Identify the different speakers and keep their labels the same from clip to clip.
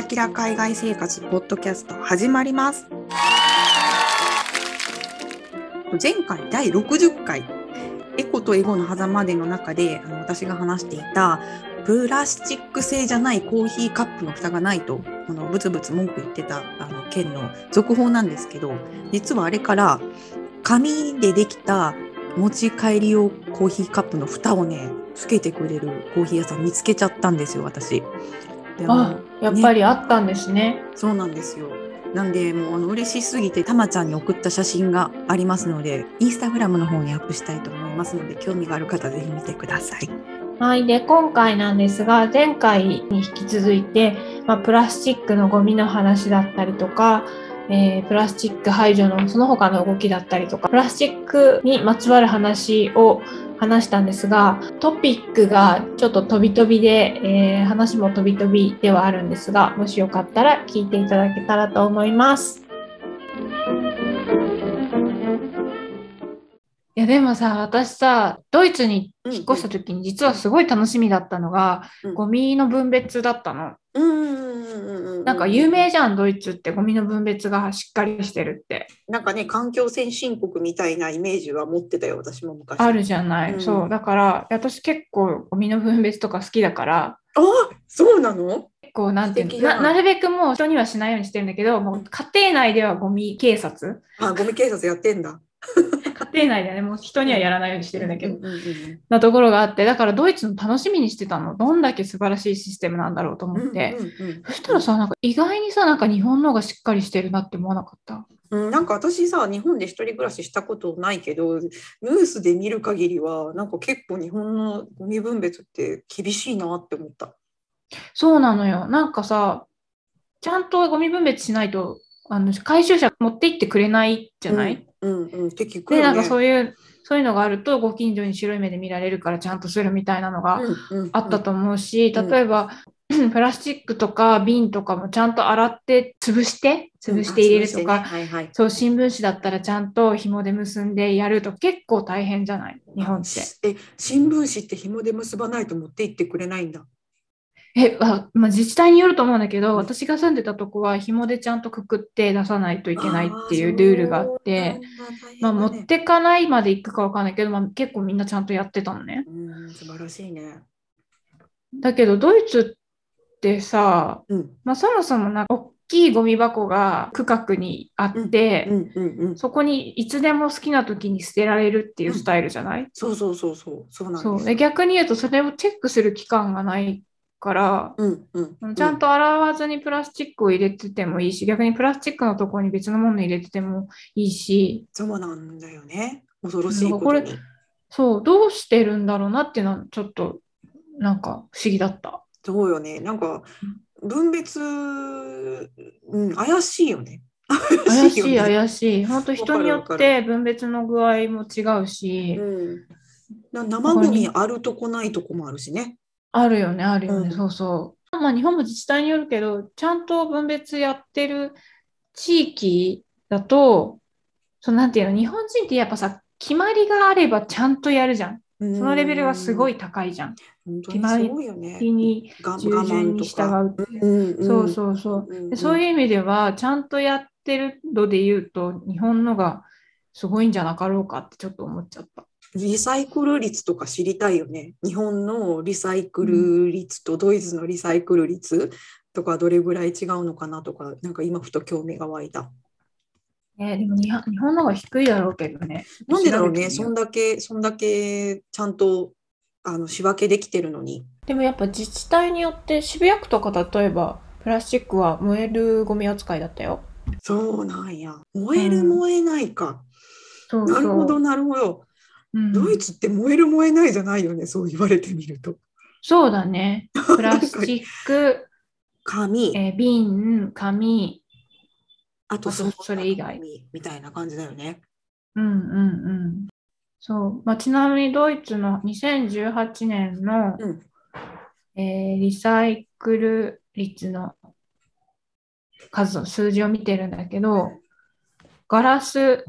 Speaker 1: ラキラ海外生活ポッドキャスト始まります。前回第60回エコとエゴの狭間での中であの私が話していたプラスチック製じゃないコーヒーカップの蓋がないとあのブツブツ文句言ってたあの件の続報なんですけど実はあれから紙でできた持ち帰り用コーヒーカップの蓋をねつけてくれるコーヒー屋さん見つけちゃったんですよ私。で
Speaker 2: あ、やっぱりあったんですね。
Speaker 1: そうなんですよ。なんで、もうあの嬉しすぎて、たまちゃんに送った写真がありますので、インスタグラムの方にアップしたいと思いますので、興味がある方、ぜひ見てください。
Speaker 2: はい。で、今回なんですが、前回に引き続いて、まあ、プラスチックのゴミの話だったりとか、えープラスチック排除のその他の動きだったりとか、プラスチックにまつわる話を話したんですが、トピックがちょっと飛び飛びで、えー話も飛び飛びではあるんですが、もしよかったら聞いていただけたらと思います。いやでもさ、私さ、ドイツに引っ越した時に実はすごい楽しみだったのが、
Speaker 1: うん
Speaker 2: ゴミの分別だったの。
Speaker 1: うん。
Speaker 2: なんか有名じゃん、ドイツってゴミの分別がしっかりしてるって。
Speaker 1: なんかね、環境先進国みたいなイメージは持ってたよ、私も昔。
Speaker 2: あるじゃない。
Speaker 1: うん
Speaker 2: そう。だから、私結構ゴミの分別とか好きだから、
Speaker 1: あそうなの？
Speaker 2: 結構なんていうな、なるべくもう人にはしないようにしてるんだけど、もう家庭内ではゴミ警察
Speaker 1: あ、ゴミ警察やってんだ。
Speaker 2: 家庭内ではね、もう人にはやらないようにしてるんだけど、なところがあって、だからドイツの楽しみにしてたの。どんだけ素晴らしいシステムなんだろうと思って。そしたらさ、なんか意外にさ、なんか日本の方がしっかりしてるなって思わなかった？
Speaker 1: うん、なんか私さ日本で一人暮らししたことないけどニュースで見る限りはなんか結構日本のゴミ分別って厳しいなって思った。
Speaker 2: そうなのよ。なんかさ、ちゃんとゴミ分別しないと、あの回収車持って行ってくれないじゃない、
Speaker 1: うんうんって聞くね。
Speaker 2: なんかそういう、そういうのがあると、ご近所に白い目で見られるからちゃんとするみたいなのが
Speaker 1: うんうんうん
Speaker 2: あったと思うし、
Speaker 1: うん
Speaker 2: 例えば、プラスチックとか瓶とかもちゃんと洗って潰して、潰して入れるとか、
Speaker 1: うんねはいはい。
Speaker 2: そう、新聞紙だったらちゃんと紐で結んでやると結構大変じゃない？日本って。
Speaker 1: え新聞紙って紐で結ばないと持って行ってくれないんだ。
Speaker 2: え、あまあ、自治体によると思うんだけど、私が住んでたとこは紐でちゃんとくくって出さないといけないっていうルールがあって、まあ、持ってかないまで行くかわかんないけど、まあ、結構みんなちゃんとやってたのね。
Speaker 1: うん素晴らしいね。
Speaker 2: だけど、ドイツってさ、
Speaker 1: うん
Speaker 2: まあ、そもそもなんか大きいゴミ箱が区画にあって、
Speaker 1: うんうんうん。
Speaker 2: そこにいつでも好きな時に捨てられるっていうスタイルじゃない、
Speaker 1: そうそうそうそうそうなんです。
Speaker 2: そうで逆に言うとそれをチェックする期間がないから、
Speaker 1: うんうん
Speaker 2: ちゃんと洗わずにプラスチックを入れててもいいし、逆にプラスチックのところに別のもの入れててもいいし、
Speaker 1: そうなんだよね。恐ろしいこ
Speaker 2: れ
Speaker 1: に。
Speaker 2: そう、どうしてるんだろうなっていうのはちょっとなんか不思議だった。
Speaker 1: そうよね。なんか分別、うん、怪しいよね。
Speaker 2: 怪しい、怪しい。本当人によって分別の具合も違うし、
Speaker 1: うん、な生ゴミあるとこないとこもあるしね。
Speaker 2: あるよね、あるよね、
Speaker 1: うん
Speaker 2: そうそう。まあ日本も自治体によるけど、ちゃんと分別やってる地域だと、そうなんていうの、日本人ってやっぱさ、決まりがあればちゃんとやるじゃん。
Speaker 1: そ
Speaker 2: そのレベルがすごい高いじゃん。決まりに
Speaker 1: が
Speaker 2: 従順に従うそうそうそう。
Speaker 1: う
Speaker 2: そういう意味では、ちゃんとやってるので言うと、日本のがすごいんじゃなかろうかってちょっと思っちゃった。
Speaker 1: リサイクル率とか知りたいよね。日本のリサイクル率とドイツのリサイクル率とかどれぐらい違うのかなとか、なんか今ふと興味が湧いた。
Speaker 2: ね、でも日本日本の方が低いだろうけどね。
Speaker 1: なんでだろうね、そんだけ、そんだけちゃんとあの仕分けできてるのに。
Speaker 2: でもやっぱ自治体によって渋谷区とか例えばプラスチックは燃えるゴミ扱いだったよ。
Speaker 1: そうなんや。燃える、
Speaker 2: うん
Speaker 1: 燃えないか。
Speaker 2: そうそう
Speaker 1: なるほど、なるほど。
Speaker 2: うん
Speaker 1: ドイツって燃える、燃えないじゃないよね、そう言われてみると。
Speaker 2: そうだね。プラスチック、
Speaker 1: 紙、
Speaker 2: えー瓶、紙、
Speaker 1: あと
Speaker 2: あとそれ以外
Speaker 1: 紙みたいな感じだよね。
Speaker 2: うんうんうん。そう。まあ、ちなみにドイツの2018年の、
Speaker 1: うん
Speaker 2: えーリサイクル率の数、数字を見てるんだけど、ガラス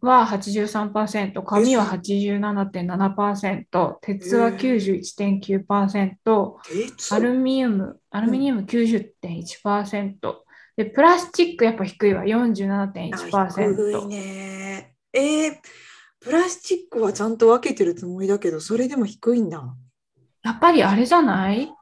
Speaker 2: は83%、紙は87.7%、鉄は91.9%、
Speaker 1: 鉄？
Speaker 2: アルミニウム、アルミニウム90.1%、で、プラスチックやっぱ低いわ、
Speaker 1: あ低い
Speaker 2: 47.1%。
Speaker 1: ね。えー、プラスチックはちゃんと分けてるつもりだけど、それでも低いんだ。
Speaker 2: やっぱりあれじゃない？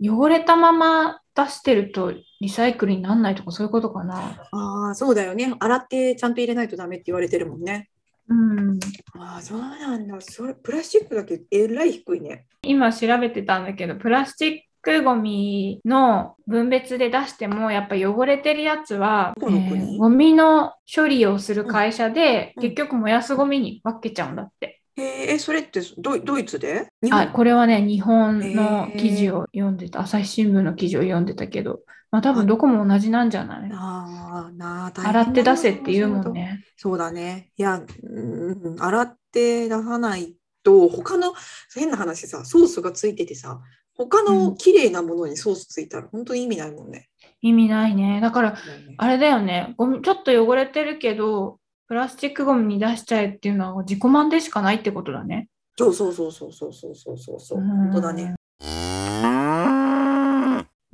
Speaker 2: 汚れたまま出してるとリサイクルにならないとかそういうことかな。
Speaker 1: ああ、そうだよね。洗ってちゃんと入れないとダメって言われてるもんね。
Speaker 2: うん。
Speaker 1: ああ、そうなんだ。それ、プラスチックだけえらい低いね。
Speaker 2: 今調べてたんだけど、プラスチックゴミの分別で出しても、やっぱ汚れてるやつは、えーゴミの処理をする会社で、
Speaker 1: うん
Speaker 2: 結局燃やすゴミに分けちゃうんだって。
Speaker 1: へええ、それってドイドイツで？日
Speaker 2: あ、
Speaker 1: 本
Speaker 2: これはね、日本
Speaker 1: へ
Speaker 2: の
Speaker 1: ー
Speaker 2: 記事を読んでた、朝日新聞の記事を読んでたけど、まあ多分どこも同じなんじゃない？
Speaker 1: ああ、な
Speaker 2: 洗って出せって言うもん。ね。
Speaker 1: そうだね。いや、うん、洗って出さないと、他の、変な話さ、ソースがついててさ、他の綺麗なものにソースついたら本当に意味ないもんね。
Speaker 2: 意味ないね。だから、あれだよね、ゴミ、ちょっと汚れてるけど、プラスチックゴミに出しちゃえっていうのは自己満でしかないってことだね。
Speaker 1: そうそうそうそうそうそうそうそう。そう、本当だね。
Speaker 2: うん。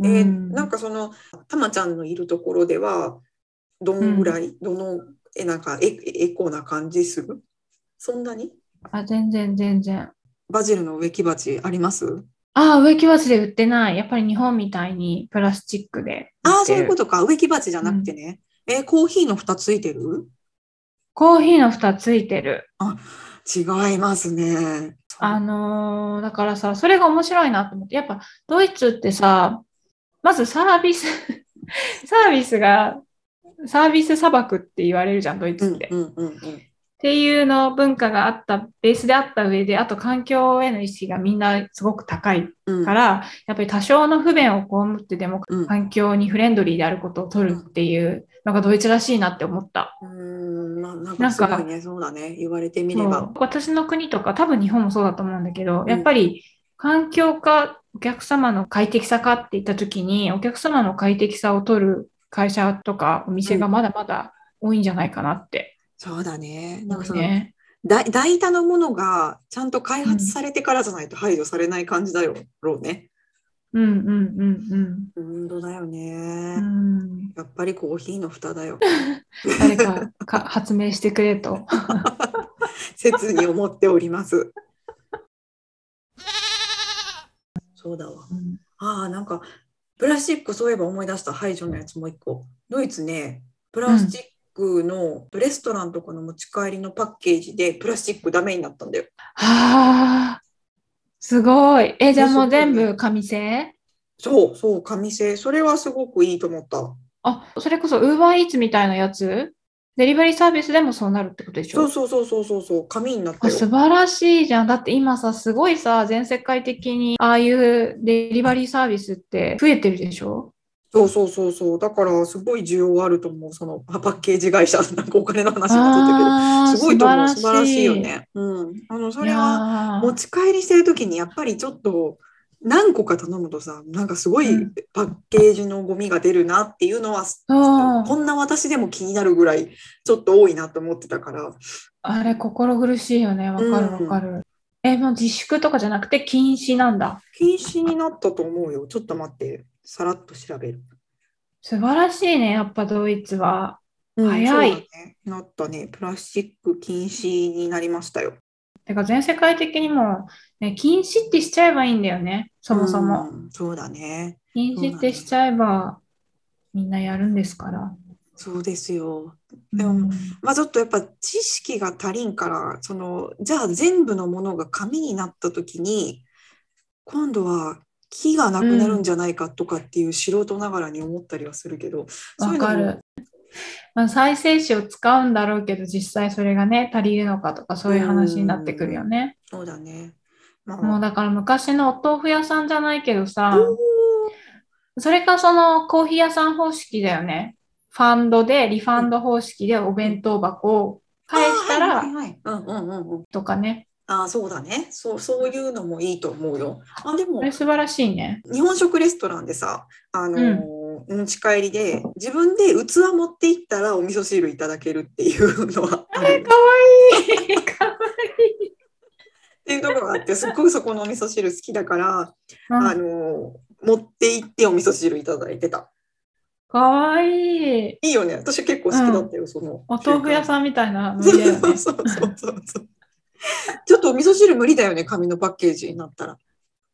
Speaker 1: えー
Speaker 2: うん
Speaker 1: なんかそのたまちゃんのいるところではどんぐらい、どのえなんかエエコな感じする？そんなに？
Speaker 2: あ、全然全然。
Speaker 1: バジルの植木鉢あります？
Speaker 2: ああ、植木鉢で売ってない。やっぱり日本みたいにプラスチックで売
Speaker 1: ああ
Speaker 2: ってる。
Speaker 1: そういうことか。植木鉢じゃなくてね、えーコーヒーの蓋ついてる？
Speaker 2: コーヒーの蓋ついてる。
Speaker 1: 違いますね。
Speaker 2: あのーだからさ、それが面白いなと思って、やっぱドイツってさ、まずサービス、サービスが、サービス砂漠って言われるじゃん、ドイツって。
Speaker 1: うんうんうんうん
Speaker 2: っていうの文化があった、ベースであった上で、あと環境への意識がみんなすごく高い
Speaker 1: うん
Speaker 2: から、やっぱり多少の不便を被ってでも
Speaker 1: うん
Speaker 2: 環境にフレンドリーであることを取るっていうのがドイツらしいなって思った。
Speaker 1: うーんまあなん
Speaker 2: なんか
Speaker 1: かすごいねそうだね言われてみれば
Speaker 2: 私の国とか多分日本もそうだと思うんだけど、
Speaker 1: ん
Speaker 2: やっぱり環境かお客様の快適さかって言った時に、お客様の快適さを取る会社とかお店がまだまだ多いんじゃないかなって
Speaker 1: そうだねなんかその、
Speaker 2: ね。
Speaker 1: 大大多のものがちゃんと開発されてからじゃないと排除されない感じだよろうね。
Speaker 2: うんうんうん
Speaker 1: 本当だよね、
Speaker 2: うん。うん
Speaker 1: やっぱりコーヒーの蓋だよ。
Speaker 2: 誰かか発明してくれと。
Speaker 1: 切に思っております。そうだわ。
Speaker 2: うん
Speaker 1: ああ、なんか、プラスチックそういえば思い出した排除のやつもう一個。ドイツね、プラスチックのレストランとかの持ち帰りのパッケージでプラスチックダメになったんだよ。
Speaker 2: はあ、すごい。え、じゃあもう全部紙製
Speaker 1: そうそう、紙製。それはすごくいいと思った。
Speaker 2: あ、それこそ Uber Eats みたいなやつ？デリバリーサービスでもそうなるってことでしょ？
Speaker 1: そうそうそうそうそうそう、紙になった
Speaker 2: あ
Speaker 1: よ。
Speaker 2: 素晴らしいじゃん。だって今さ、すごいさ、全世界的にああいうデリバリーサービスって増えてるでしょ？
Speaker 1: そうそうそうそう。だからすごい需要あると思う。そのパパッケージ会社、なんかお金の話になったけど。すごいと思う。素
Speaker 2: 素晴らしい
Speaker 1: よね。うん。あの、それは持ち帰りしてるときにやっぱりちょっと何個か頼むとさ、なんかすごい
Speaker 2: うん
Speaker 1: パッケージのゴミが出るなっていうのは、
Speaker 2: そう
Speaker 1: こんな私でも気になるぐらいちょっと多いなと思ってたから。
Speaker 2: あれ、心苦しいよね。わかるわかる。え、もう自粛とかじゃなくて禁止なんだ。
Speaker 1: 禁止になったと思うよ。ちょっと待って。さらっと調べる。
Speaker 2: 素晴らしいね、やっぱドイツは。
Speaker 1: うん
Speaker 2: 早い
Speaker 1: ね。なったね。プラスチック禁止になりましたよ。
Speaker 2: てか全世界的にも、ね、禁止ってしちゃえばいいんだよね、そもそも。
Speaker 1: うんそうだね。
Speaker 2: 禁止ってしちゃえばみんなやるんですから。
Speaker 1: そうですよ。でも
Speaker 2: うん
Speaker 1: まあちょっとやっぱ知識が足りんから、その、じゃあ全部のものが紙になった時に、今度は木がなくなるんじゃないかとかっていう素人ながらに思ったりはするけど、そう
Speaker 2: かる。まあ、再生紙を使うんだろうけど、実際それがね、足りるのかとか、そういう話になってくるよね。
Speaker 1: そうだね。まあ、
Speaker 2: もうだから昔のお豆腐屋さんじゃないけどさ、それかそのコーヒー屋さん方式だよね。ファンドで、リファンド方式でお弁当箱を返したら。とかね。
Speaker 1: ああ、そうだね。そう、そういうのもいいと思うよ。あ、でも
Speaker 2: 素晴らしいね。
Speaker 1: 日本食レストランでさ、あのー持ち帰りで自分で器持っていったらお味噌汁いただけるっていうのはある
Speaker 2: かわいい。かわいい。
Speaker 1: っていうところがあってすっごくそこのお味噌汁好きだから、
Speaker 2: うん
Speaker 1: あの持って行ってお味噌汁いただいてた。
Speaker 2: かわいい。
Speaker 1: いいよね。私結構好きだったよ、その。
Speaker 2: お豆腐屋
Speaker 1: ん。
Speaker 2: さんみたいなね。
Speaker 1: そうそうそうそう。ちょっとお味噌汁無理だよね、紙のパッケージになったら。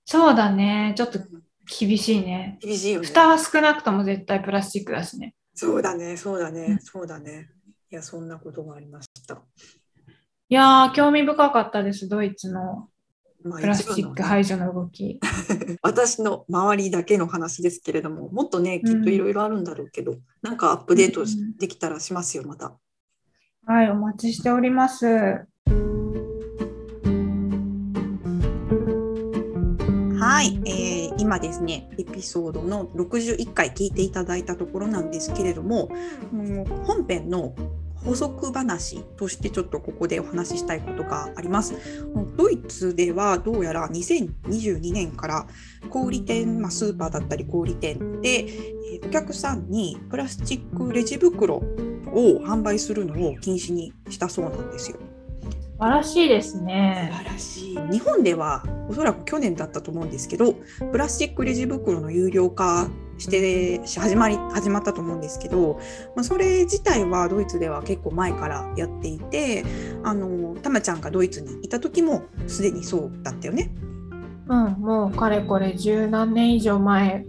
Speaker 2: そうだね。ちょっと厳しいね。
Speaker 1: 厳しいよね。
Speaker 2: 蓋は少なくとも絶対プラスチックだしね。
Speaker 1: そうだね、そうだ
Speaker 2: うん
Speaker 1: ね、そうだね。いや、そんなことがありました。
Speaker 2: いやー、興味深かったです。ドイツの
Speaker 1: まあ
Speaker 2: プラスチック排除の動き。
Speaker 1: 私の周りだけの話ですけれども、もっとね、きっといろいろあるんだろうけど、なんかアップデートできたらしますよ、また。
Speaker 2: はい、お待ちしております。
Speaker 1: はい、えー今ですね、エピソードの61回聞いていただいたところなんですけれども、うん本編の補足話としてちょっとここでお話ししたいことがあります。ドイツではどうやら2022年から小売店、まあ、スーパーだったり小売店で、えーお客さんにプラスチックレジ袋を販売するのを禁止にしたそうなんですよ。
Speaker 2: 素晴らしいですね。
Speaker 1: 素晴らしい日本ではおそらく去年だったと思うんですけどプラスチックレジ袋の有料化してし始まり始まったと思うんですけど、まあ、それ自体はドイツでは結構前からやっていてあのたまちゃんがドイツにいた時もすでにそうだったよね。
Speaker 2: うん、もうかれこれ十何年以上前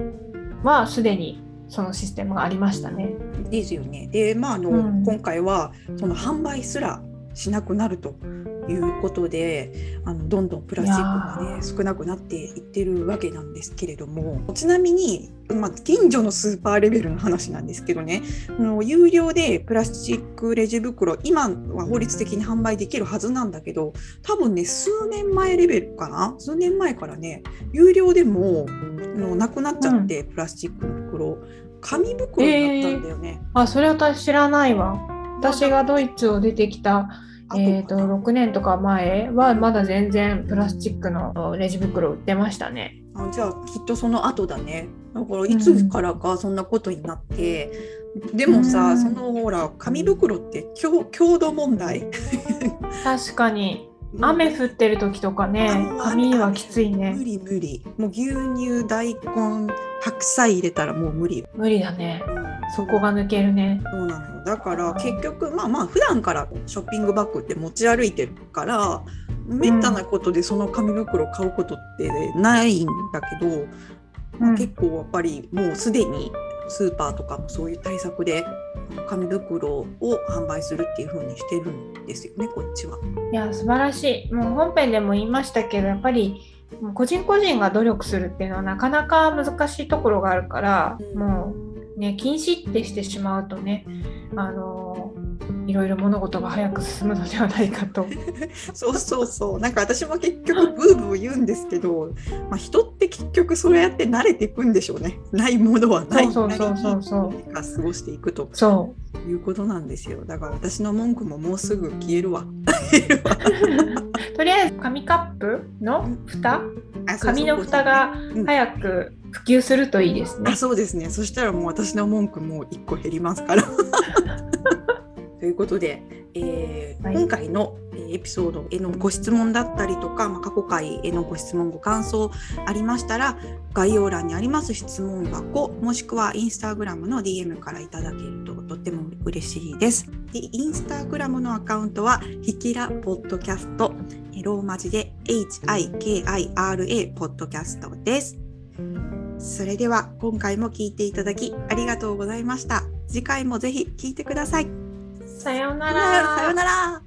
Speaker 2: はすでにそのシステムがありましたね。
Speaker 1: ですよね。でまああの、
Speaker 2: うん
Speaker 1: 今回はその販売すらしなくなるということであのどんどんプラスチックがね少なくなっていってるわけなんですけれどもちなみに、まあ、近所のスーパーレベルの話なんですけどねあの有料でプラスチックレジ袋今は法律的に販売できるはずなんだけど多分ね数年前レベルかな？数年前からね有料でもあのなくなっちゃって、プラスチックの袋。紙袋になったんだよね。
Speaker 2: あ、それ私知らないわ。私がドイツを出てきた、えー、と6年とか前はまだ全然プラスチックのレジ袋売ってましたね。
Speaker 1: あじゃあきっとその後だね。だからいつからかそんなことになって、でもさ、
Speaker 2: うん。
Speaker 1: そのほら紙袋って強強度問題。
Speaker 2: 確かに。雨降ってる時とかね
Speaker 1: あ
Speaker 2: 紙はきつい
Speaker 1: 無
Speaker 2: ね。
Speaker 1: 理無理。もう牛乳大根白菜入れたらもう無理。よ、
Speaker 2: 無理だね。
Speaker 1: うん
Speaker 2: そこが抜けるね。
Speaker 1: そうなのよだから結局まあまあ普段からショッピングバッグって持ち歩いてるからめったなことでその紙袋を買うことってないんだけど、まあ
Speaker 2: うん
Speaker 1: 結構やっぱりもうすでにスーパーとかもそういう対策で紙袋を販売するっていう風にしてるんですよねこっちは。
Speaker 2: いや素晴らしい。もう本編でも言いましたけどやっぱり個人個人が努力するっていうのはなかなか難しいところがあるから、
Speaker 1: うん
Speaker 2: もうね禁止ってしてしまうとねあのいろいろ物事が早く進むのではないかと。
Speaker 1: そうそうそう。なんか私も結局ブーブー言うんですけど、まあ、人って結局そうやって慣れていくんでしょうね。ないものはない。
Speaker 2: そうそうそうそう
Speaker 1: が過ごしていくと。
Speaker 2: そ
Speaker 1: いうことなんですよ。だから私の文句ももうすぐ消えるわ。
Speaker 2: とりあえず紙カップの蓋？紙の蓋が
Speaker 1: うん。
Speaker 2: 早く普及するといいですね
Speaker 1: あ。そうですねそしたらもう私の文句も1個減りますから。ということで、えー
Speaker 2: はい
Speaker 1: 今回のえーエピソードへのご質問だったりとか、まあ、過去回へのご質問ご感想ありましたら概要欄にあります質問箱もしくはインスタグラムの DM からいただけるととっても嬉しいです。でインスタグラムのアカウントはひきらポッドキャストえーローマ字で HIKIRA ポッドキャストです。それでは今回も聞いていただきありがとうございました。次回もぜひ聞いてください。
Speaker 2: さような
Speaker 1: さよう
Speaker 2: ら。
Speaker 1: なら。